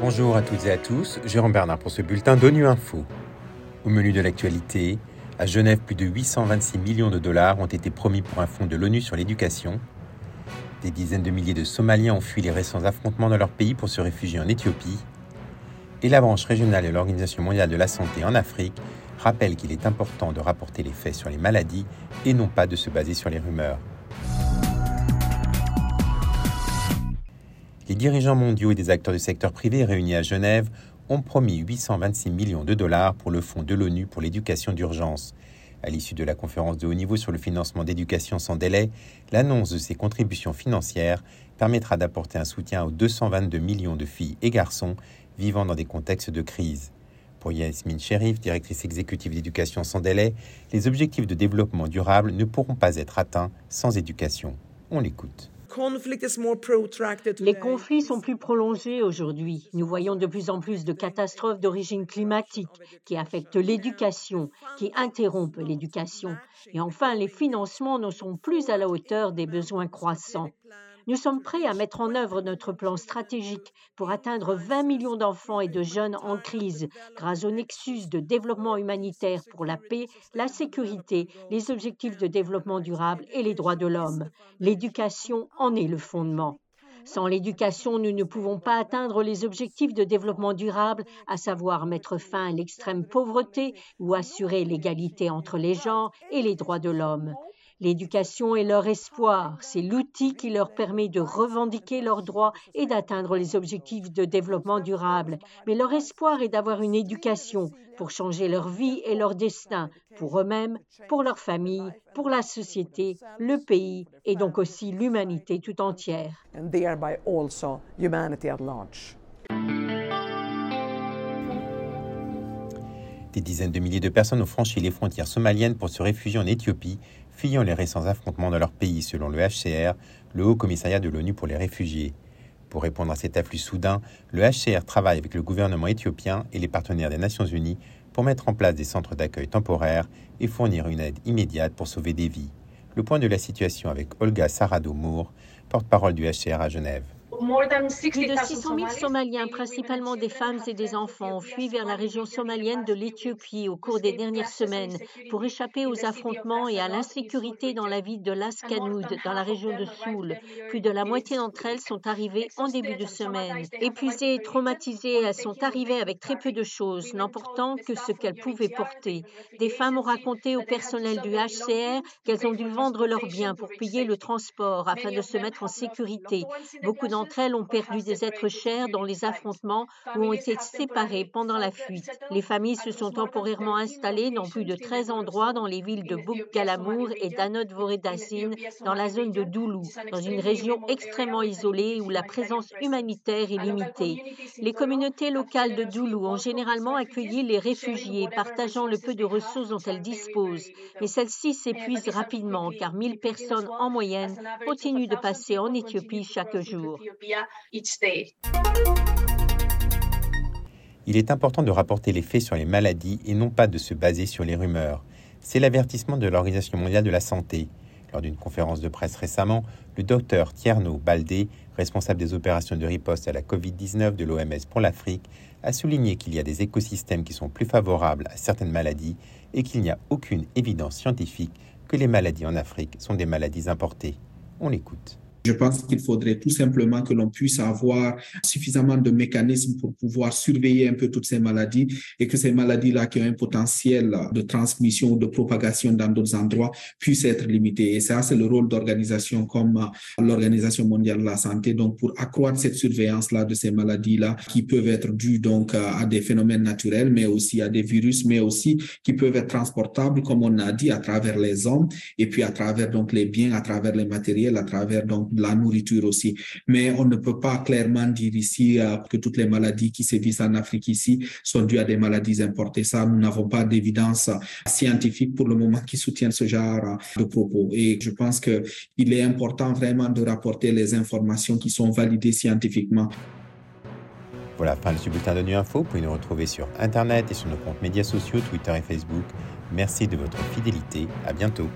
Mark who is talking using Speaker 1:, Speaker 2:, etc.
Speaker 1: Bonjour à toutes et à tous, Jérôme Bernard pour ce bulletin d'ONU Info. Au menu de l'actualité, à Genève, plus de 826 millions de dollars ont été promis pour un fonds de l'ONU sur l'éducation. Des dizaines de milliers de Somaliens ont fui les récents affrontements dans leur pays pour se réfugier en Éthiopie. Et la branche régionale de l'Organisation mondiale de la santé en Afrique rappelle qu'il est important de rapporter les faits sur les maladies et non pas de se baser sur les rumeurs. Les dirigeants mondiaux et des acteurs du secteur privé réunis à Genève ont promis 826 millions de dollars pour le fonds de l'ONU pour l'éducation d'urgence. À l'issue de la conférence de haut niveau sur le financement d'éducation sans délai, l'annonce de ces contributions financières permettra d'apporter un soutien aux 222 millions de filles et garçons vivant dans des contextes de crise. Pour Yasmine Sherif, directrice exécutive d'éducation sans délai, les objectifs de développement durable ne pourront pas être atteints sans éducation. On l'écoute.
Speaker 2: Les conflits sont plus prolongés aujourd'hui. Nous voyons de plus en plus de catastrophes d'origine climatique qui affectent l'éducation, qui interrompent l'éducation. Et enfin, les financements ne sont plus à la hauteur des besoins croissants. Nous sommes prêts à mettre en œuvre notre plan stratégique pour atteindre 20 millions d'enfants et de jeunes en crise grâce au nexus de développement humanitaire pour la paix, la sécurité, les objectifs de développement durable et les droits de l'homme. L'éducation en est le fondement. Sans l'éducation, nous ne pouvons pas atteindre les objectifs de développement durable, à savoir mettre fin à l'extrême pauvreté ou assurer l'égalité entre les genres et les droits de l'homme. L'éducation est leur espoir, c'est l'outil qui leur permet de revendiquer leurs droits et d'atteindre les objectifs de développement durable. Mais leur espoir est d'avoir une éducation pour changer leur vie et leur destin, pour eux-mêmes, pour leur famille, pour la société, le pays et donc aussi l'humanité tout entière.
Speaker 1: Des dizaines de milliers de personnes ont franchi les frontières somaliennes pour se réfugier en Éthiopie, fuyant les récents affrontements dans leur pays, selon le HCR, le Haut Commissariat de l'ONU pour les réfugiés. Pour répondre à cet afflux soudain, le HCR travaille avec le gouvernement éthiopien et les partenaires des Nations Unies pour mettre en place des centres d'accueil temporaires et fournir une aide immédiate pour sauver des vies. Le point de la situation avec Olga Sarado-Mour, porte-parole du HCR à Genève.
Speaker 2: Plus de 600 000 Somaliens, principalement des femmes et des enfants, ont fui vers la région somalienne de l'Éthiopie au cours des dernières semaines pour échapper aux affrontements et à l'insécurité dans la ville de Las Kanoud, dans la région de Soul. Plus de la moitié d'entre elles sont arrivées en début de semaine. Épuisées et traumatisées, elles sont arrivées avec très peu de choses, n'emportant que ce qu'elles pouvaient porter. Des femmes ont raconté au personnel du HCR qu'elles ont dû vendre leurs biens pour payer le transport afin de se mettre en sécurité. Beaucoup d'entre elles ont perdu des êtres chers dans les affrontements ou ont été séparées pendant la fuite. Les familles se sont temporairement installées dans plus de 13 endroits dans les villes de Bouk-Galamour et d'Anod Voredazine dans la zone de Doulou, dans une région extrêmement isolée où la présence humanitaire est limitée. Les communautés locales de Doulou ont généralement accueilli les réfugiés, partageant le peu de ressources dont elles disposent. Mais celles-ci s'épuisent rapidement car 1000 personnes en moyenne continuent de passer en Éthiopie chaque jour.
Speaker 1: Il est important de rapporter les faits sur les maladies et non pas de se baser sur les rumeurs. C'est l'avertissement de l'Organisation mondiale de la santé. Lors d'une conférence de presse récemment, le docteur Tierno Baldé, responsable des opérations de riposte à la Covid-19 de l'OMS pour l'Afrique, a souligné qu'il y a des écosystèmes qui sont plus favorables à certaines maladies et qu'il n'y a aucune évidence scientifique que les maladies en Afrique sont des maladies importées. On l'écoute.
Speaker 3: Je pense qu'il faudrait tout simplement que l'on puisse avoir suffisamment de mécanismes pour pouvoir surveiller un peu toutes ces maladies et que ces maladies-là qui ont un potentiel de transmission ou de propagation dans d'autres endroits puissent être limitées. Et ça, c'est le rôle d'organisations comme l'Organisation mondiale de la santé, donc pour accroître cette surveillance-là de ces maladies-là qui peuvent être dues donc à des phénomènes naturels, mais aussi à des virus, mais aussi qui peuvent être transportables, comme on a dit, à travers les hommes et puis à travers donc les biens, à travers les matériels, à travers donc la nourriture aussi. Mais on ne peut pas clairement dire ici euh, que toutes les maladies qui sévissent en Afrique ici sont dues à des maladies importées. Ça, nous n'avons pas d'évidence scientifique pour le moment qui soutienne ce genre de propos. Et je pense qu'il est important vraiment de rapporter les informations qui sont validées scientifiquement.
Speaker 1: Voilà, fin de ce bulletin de Nu Info. Vous pouvez nous retrouver sur Internet et sur nos comptes médias sociaux, Twitter et Facebook. Merci de votre fidélité. À bientôt.